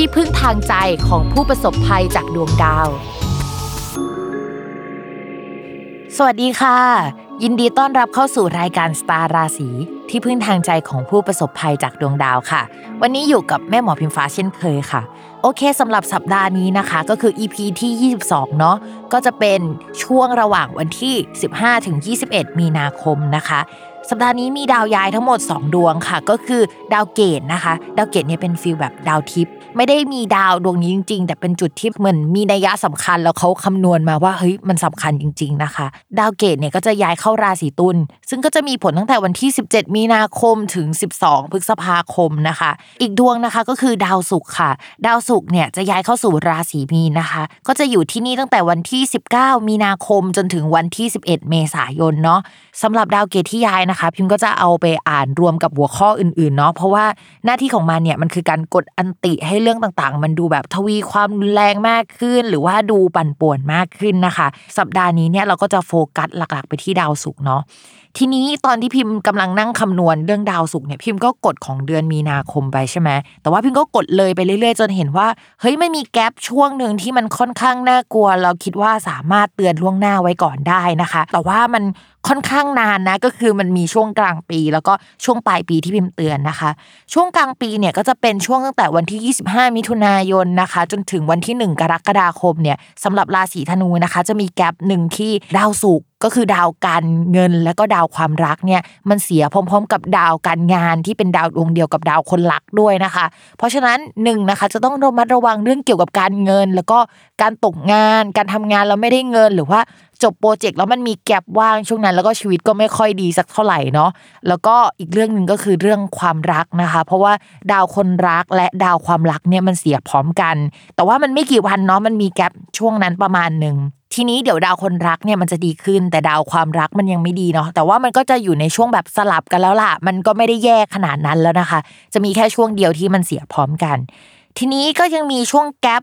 ที่พึ่งทางใจของผู้ประสบภัยจากดวงดาว สวัสดีค่ะ ยินดีต้อนรับเข้าสู่รายการสตาร์ราศีที่พึ่งทางใจของผู้ประสบภัยจากดวงดาวค่ะ วันนี้อยู่กับแม่หมอพิมฟ้าเช่นเคยค่ะ โอเคสำหรับสัปดาห์นี้นะคะ ก็คือ EP ที่ 22 เนาะก็จะเป็นช่วงระหว่างวันที่ 15ถึง21 มีนาคมนะคะสัปดาห์นี้มีดาวย้ายทั้งหมด 2 ดวงค่ะ ก็คือดาวเกตุนะคะ ดาวเกตุเนี่ยเป็น feel แบบดาวทิพย์ ไม่ได้มีดาวดวงนี้จริง ๆ แต่เป็นจุดที่เหมือนมีนัยยะสำคัญแล้วเขาคำนวณมาว่าเฮ้ยมันสำคัญจริง ๆนะคะ ดาวเกตุเนี่ยก็จะย้ายเข้าราศีตุลซึ่งก็จะมีผลตั้งแต่วันที่ 17 มีนาคมถึง 12 พฤษภาคมนะคะ อีกดวงนะคะก็คือดาวศุกร์ค่ะ ดาวศุกร์เนี่ยจะย้ายเข้าสู่ราศีมีนนะคะ ก็จะอยู่ที่นี่ตั้งแต่วันที่ 19 มีนาคมจนถึงวันที่ 11 เมษายนเนาะสำหรับดาวเกตที่ย้ายนะคะ พิมก็จะเอาไปอ่านรวมกับหัวข้ออื่นๆเนาะเพราะว่าหน้าที่ของมันเนี่ยมันคือการกดอันติให้เรื่องต่างๆ มันดูแบบทวีความรุนแรงมากขึ้น หรือว่าดูปั่นป่วนมากขึ้นนะคะ สัปดาห์นี้เนี่ยเราก็จะโฟกัสหลักๆ ไปที่ดาวศุกร์เนาะ ทีนี้ตอนที่พิมพ์กำลังนั่งคำนวณเรื่องดาวศุกร์เนี่ยพิมพ์ก็กดของเดือนมีนาคมไปใช่ไหมแต่ว่าพิมพ์ก็กดเลยไปเรื่อยๆ จนเห็นว่าเฮ้ยไม่มีแกลบช่วงหนึ่งที่มันค่อนข้างน่ากลัว เราคิดว่าสามารถเตือนล่วงหน้าไว้ก่อนได้นะคะ แต่ว่ามันค่อนข้างนานนะก็คือมันมีช่วงกลางปี แล้วก็ช่วงปลายปีที่พิมพ์เตือนนะคะ ช่วงกลางปีเนี่ยก็จะเป็นช่วงตั้งแต่วันที่ 25 มิถุนายนนะคะ จนถึงวันที่ 1 กรกฎาคมเนี่ยสำหรับราศีธนูนะคะ จะมีแกลบหนึ่งที่ดาวศุกร์ก็คือดาวการเงินและก็ดาวความรักเนี่ยมันเสียพร้อม ๆ กับดาวการงานที่เป็นดาวดวงเดียวกับดาวคนรักด้วยนะคะ เพราะฉะนั้นหนึ่งนะคะจะต้องระมัดระวังเรื่องเกี่ยวกับการเงิน แล้วก็การตกงาน การทำงานแล้วไม่ได้เงินหรือว่า จบโปรเจกต์แล้วมันมีแกลบว่างช่วงนั้น แล้วก็ชีวิตก็ไม่ค่อยดีสักเท่าไหร่เนาะแล้วก็อีกเรื่องหนึ่งก็คือเรื่องความรักนะคะ เพราะว่าดาวคนรักและดาวความรักเนี่ยมันเสียพร้อมกัน แต่ว่ามันไม่กี่วันเนาะมันมีแกลบช่วงนั้นประมาณหนึ่งทีนี้เดี๋ยวดาวคนรักเนี่ยมันจะดีขึ้น แต่ดาวความรักมันยังไม่ดีเนาะแต่ว่ามันก็จะอยู่ในช่วงแบบสลับกันแล้วล่ะ มันก็ไม่ได้แย่ขนาดนั้นแล้วนะคะ จะมีแค่ช่วงเดียวที่มันเสียพร้อมกัน ทีนี้ก็ยังมีช่วงแกลบ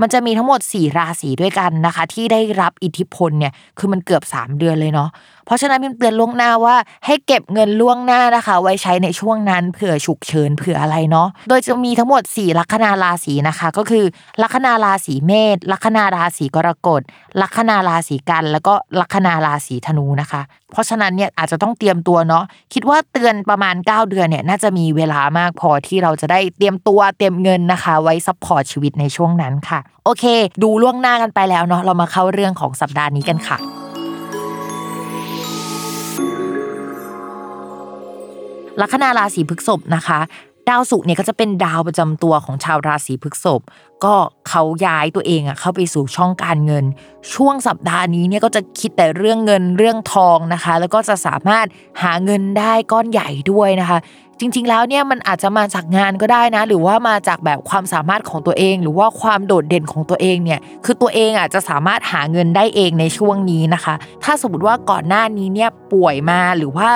มันจะมีทั้งหมด 4 ราศีด้วยกันนะคะ ที่ได้รับอิทธิพลเนี่ยคือมันเกือบ 3 เดือนเลยเนาะ เพราะฉะนั้นพิมเตือนล่วงหน้าว่าให้เก็บเงินล่วงหน้านะคะ ไว้ใช้ในช่วงนั้นเผื่อฉุกเฉินเผื่ออะไรเนาะโดยจะมีทั้งหมด 4 ลัคนาราศีนะคะ ก็คือ ลัคนาราศีเมษลัคนาราศีกรกฎลัคนาราศีกันย์ แล้วก็ลัคนาราศีธนูนะคะ เพราะฉะนั้นเนี่ยอาจจะต้องเตรียมตัวเนาะคิดว่าเตือนประมาณ 9 เดือนเนี่ยน่าจะมีเวลามากพอที่เราจะได้เตรียมตัวเตรียมเงินนะคะ ไว้ support ชีวิตในช่วงนั้นค่ะ โอเค ดูล่วงหน้ากันไปแล้วเนาะเรามาเข้าเรื่องของสัปดาห์นี้กันค่ะ ลัคนาราศีพฤษภนะคะ ดาวศุกร์เนี่ยก็จะเป็นดาวประจำตัวของชาวราศีพฤษภก็เขาย้ายตัวเองอะเข้าไปสู่ช่องการเงิน ช่วงสัปดาห์นี้เนี่ยก็จะคิดแต่เรื่องเงินเรื่องทองนะคะ แล้วก็จะสามารถหาเงินได้ก้อนใหญ่ด้วยนะคะ จริงๆแล้วเนี่ยมันอาจจะมาจากงานก็ได้นะ หรือว่ามาจากแบบความสามารถของตัวเอง หรือว่าความโดดเด่นของตัวเองเนี่ยคือตัวเองอะจะสามารถหาเงินได้เองในช่วงนี้นะคะ ถ้าสมมติว่าก่อนหน้านี้เนี่ยป่วยมาหรือว่า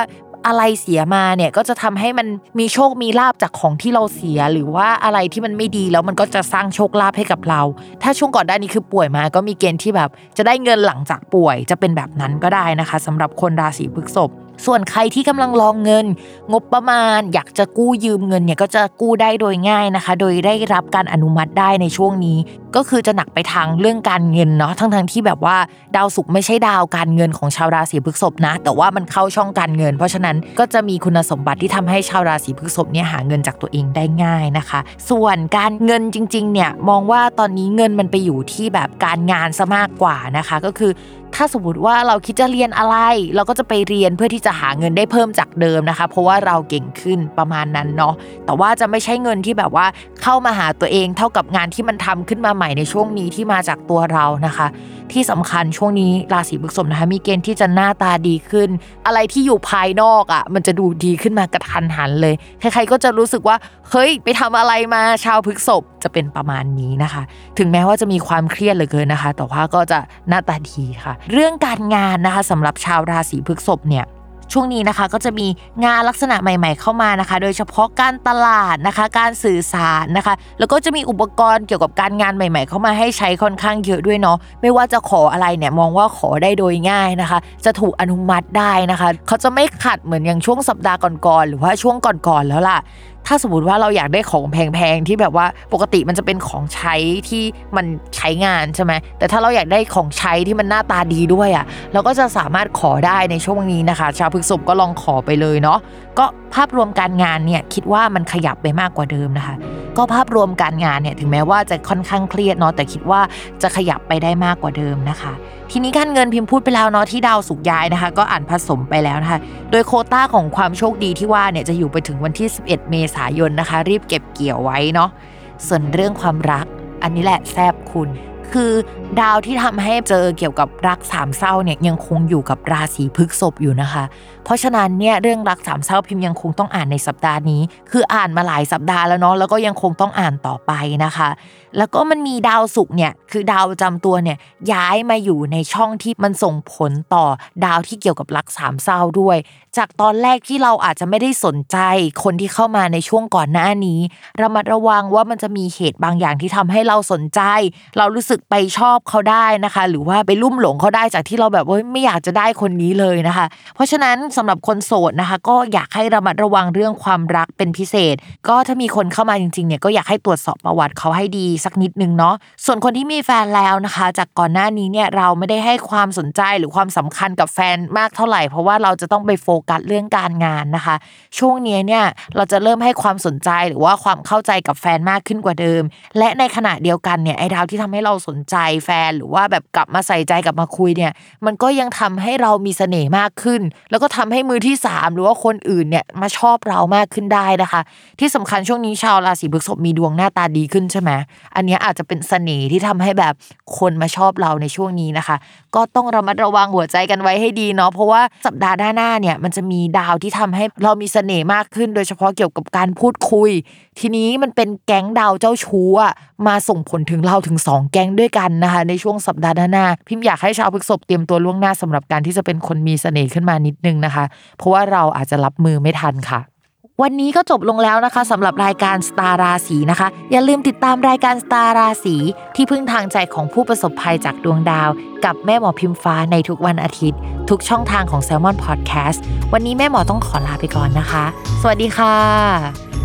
อะไรเสียมาเนี่ยก็จะทำให้มันมีโชคมีลาบจากของที่เราเสีย หรือว่าอะไรที่มันไม่ดีแล้วมันก็จะสร้างโชคลาภให้กับเรา ถ้าช่วงก่อนด้านนี้คือป่วยมา ก็มีเกณฑ์ที่แบบจะได้เงินหลังจากป่วยจะเป็นแบบนั้นก็ได้นะคะสำหรับคนราศีพฤษภส่วนใครที่กำลังรองเงิน งบประมาณ อยากจะกู้ยืมเงินเนี่ยก็จะกู้ได้โดยง่ายนะคะ โดยได้รับการอนุมัติได้ในช่วงนี้ ก็คือจะหนักไปทางเรื่องการเงินเนาะทั้งทงที่แบบว่าดาวศุกร์ไม่ใช่ดาวการเงินของชาวราศีพฤษภนะ แต่ว่ามันเข้าช่องการเงิน เพราะฉะนั้นก็จะมีคุณสมบัติที่ทำให้ชาวราศีพฤษภเนี่ยหาเงินจากตัวเองได้ง่ายนะคะ ส่วนการเงินจริงๆเนี่ยมองว่าตอนนี้เงินมันไปอยู่ที่แบบการงานซะมากกว่านะคะ ก็คือ ถ้าสมมติว่าเราคิดจะเรียนอะไร เราก็จะไปเรียนเพื่อที่จะหาเงินได้เพิ่มจากเดิมนะคะ เพราะว่าเราเก่งขึ้นประมาณนั้นเนาะแต่ว่าจะไม่ใช่เงินที่แบบว่าเข้ามาหาตัวเองเท่ากับงานที่มันทำขึ้นมาใหม่ในช่วงนี้ที่มาจากตัวเรานะคะ ที่สำคัญช่วงนี้ราศีพฤษภนะคะมีเกณฑ์ที่จะหน้าตาดีขึ้น อะไรที่อยู่ภายนอกอะ่ะมันจะดูดีขึ้นมากระทันหันเลย ใครๆก็จะรู้สึกว่าเฮ้ยไปทำอะไรมาชาวพฤษภจะเป็นประมาณนี้นะคะ ถึงแม้ว่าจะมีความเครียดเหลือเกินนะคะ แต่ว่าก็จะหน้าตาดีค่ะ เรื่องการงานนะคะสำหรับชาวราศีพฤษภเนี่ย ช่วงนี้นะคะก็จะมีงานลักษณะใหม่ ๆ เข้ามานะคะ โดยเฉพาะการตลาดนะคะ การสื่อสารนะคะ แล้วก็จะมีอุปกรณ์เกี่ยวกับการงานใหม่ ๆ เข้ามาให้ใช้ค่อนข้างเยอะด้วยเนาะไม่ว่าจะขออะไรเนี่ยมองว่าขอได้โดยง่ายนะคะ จะถูกอนุมัติได้นะคะ เขาจะไม่ขัดเหมือนอย่างช่วงสัปดาห์ก่อนๆหรือว่าช่วงก่อนๆแล้วล่ะ ถ้าสมมติว่าเราอยากได้ของแพงๆที่แบบว่าปกติมันจะเป็นของใช้ที่มันใช้งานใช่ไหมแต่ถ้าเราอยากได้ของใช้ที่มันหน้าตาดีด้วยอะ่ะเราก็จะสามารถขอได้ในช่วงนี้นะคะ ชาวพฤกษบก็ลองขอไปเลยเนาะก็ภาพรวมการงานเนี่ยคิดว่ามันขยับไปมากกว่าเดิมนะคะ ก็ภาพรวมการงานเนี่ยถึงแม้ว่าจะค่อนข้างเครียดเนาะแต่คิดว่าจะขยับไปได้มากกว่าเดิมนะคะ ทีนี้การเงินพิมพ์พูดไปแล้วเนาะที่ดาวสุกย้ายนะคะ ก็อ่านผสมไปแล้วนะคะ โดยโคต้าของความโชคดีที่ว่าเนี่ยจะอยู่ไปถึงวันที่ 11 เมษายนนะคะ รีบเก็บเกี่ยวไว้เนาะส่วนเรื่องความรัก อันนี้แหละแซบคุณ คือ ดาวที่ทำให้เจอเกี่ยวกับรักสามเศร้าเนี่ยยังคงอยู่กับราศีพฤกษภอยู่นะคะ เพราะฉะนั้นเนี่ยเรื่องรักสามเศร้าพิมพ์ยังคงต้องอ่านในสัปดาห์นี้ คืออ่านมาหลายสัปดาห์แล้วเนาะแล้วก็ยังคงต้องอ่านต่อไปนะคะ แล้วก็มันมีดาวศุกร์เนี่ยคือดาวประจำตัวเนี่ยย้ายมาอยู่ในช่องที่มันส่งผลต่อดาวที่เกี่ยวกับรักสามเศร้าด้วย จากตอนแรกที่เราอาจจะไม่ได้สนใจคนที่เข้ามาในช่วงก่อนหน้านี้ระมัดระวังว่ามันจะมีเหตุบางอย่างที่ทำให้เราสนใจ เรารู้สึกไปชอบเขาได้นะคะ หรือว่าไปลุ่มหลงเขาได้จากที่เราแบบว่าไม่อยากจะได้คนนี้เลยนะคะ เพราะฉะนั้นสำหรับคนโสดนะคะ ก็อยากให้ระมัดระวังเรื่องความรักเป็นพิเศษ ก็ถ้ามีคนเข้ามาจริงๆเนี่ยก็อยากให้ตรวจสอบประวัติเขาให้ดีสักนิดนึงเนาะส่วนคนที่มีแฟนแล้วนะคะ จากก่อนหน้านี้เนี่ยเราไม่ได้ให้ความสนใจหรือความสำคัญกับแฟนมากเท่าไหร่ เพราะว่าเราจะต้องไปโฟกัสเรื่องการงานนะคะ ช่วงนี้เนี่ยเราจะเริ่มให้ความสนใจหรือว่าความเข้าใจกับแฟนมากขึ้นกว่าเดิม และในขณะเดียวกันเนี่ยไอ้ดาวที่ทำให้เราสนใจแฟนหรือว่าแบบกลับมาใส่ใจกลับมาคุยเนี่ย มันก็ยังทำให้เรามีเสน่ห์มากขึ้น แล้วก็ทำให้มือที่ 3 หรือว่าคนอื่นเนี่ยมาชอบเรามากขึ้นได้นะคะ ที่สำคัญช่วงนี้ชาวราศีพฤษภมีดวงหน้าตาดีขึ้นใช่ไหมอันนี้อาจจะเป็นเสน่ห์ที่ทำให้แบบคนมาชอบเราในช่วงนี้นะคะ ก็ต้องระมัดระวังหัวใจกันไว้ให้ดีเนาะเพราะว่าสัปดาห์หน้าเนี่ยมันจะมีดาวที่ทำให้เรามีเสน่ห์มากขึ้น โดยเฉพาะเกี่ยวกับการพูดคุยทีนี้มันเป็นแก๊งดาวเจ้าชู้มาส่งผลถึงเราถึง 2 แก๊งด้วยกันนะคะ ในช่วงสัปดาห์หน้า พิมพ์อยากให้ชาวพฤษภเตรียมตัวล่วงหน้าสำหรับการที่จะเป็นคนมีเสน่ห์ขึ้นมานิดนึงนะคะ เพราะว่าเราอาจจะรับมือไม่ทันค่ะวันนี้ก็จบลงแล้วนะคะสำหรับรายการสตาราศีนะคะ อย่าลืมติดตามรายการสตาราศีที่พึ่งทางใจของผู้ประสบภัยจากดวงดาว กับแม่หมอพิมฟ้าในทุกวันอาทิตย์ ทุกช่องทางของ s ซ l m o n Podcast วันนี้แม่หมอต้องขอลาไปก่อนนะคะ สวัสดีค่ะ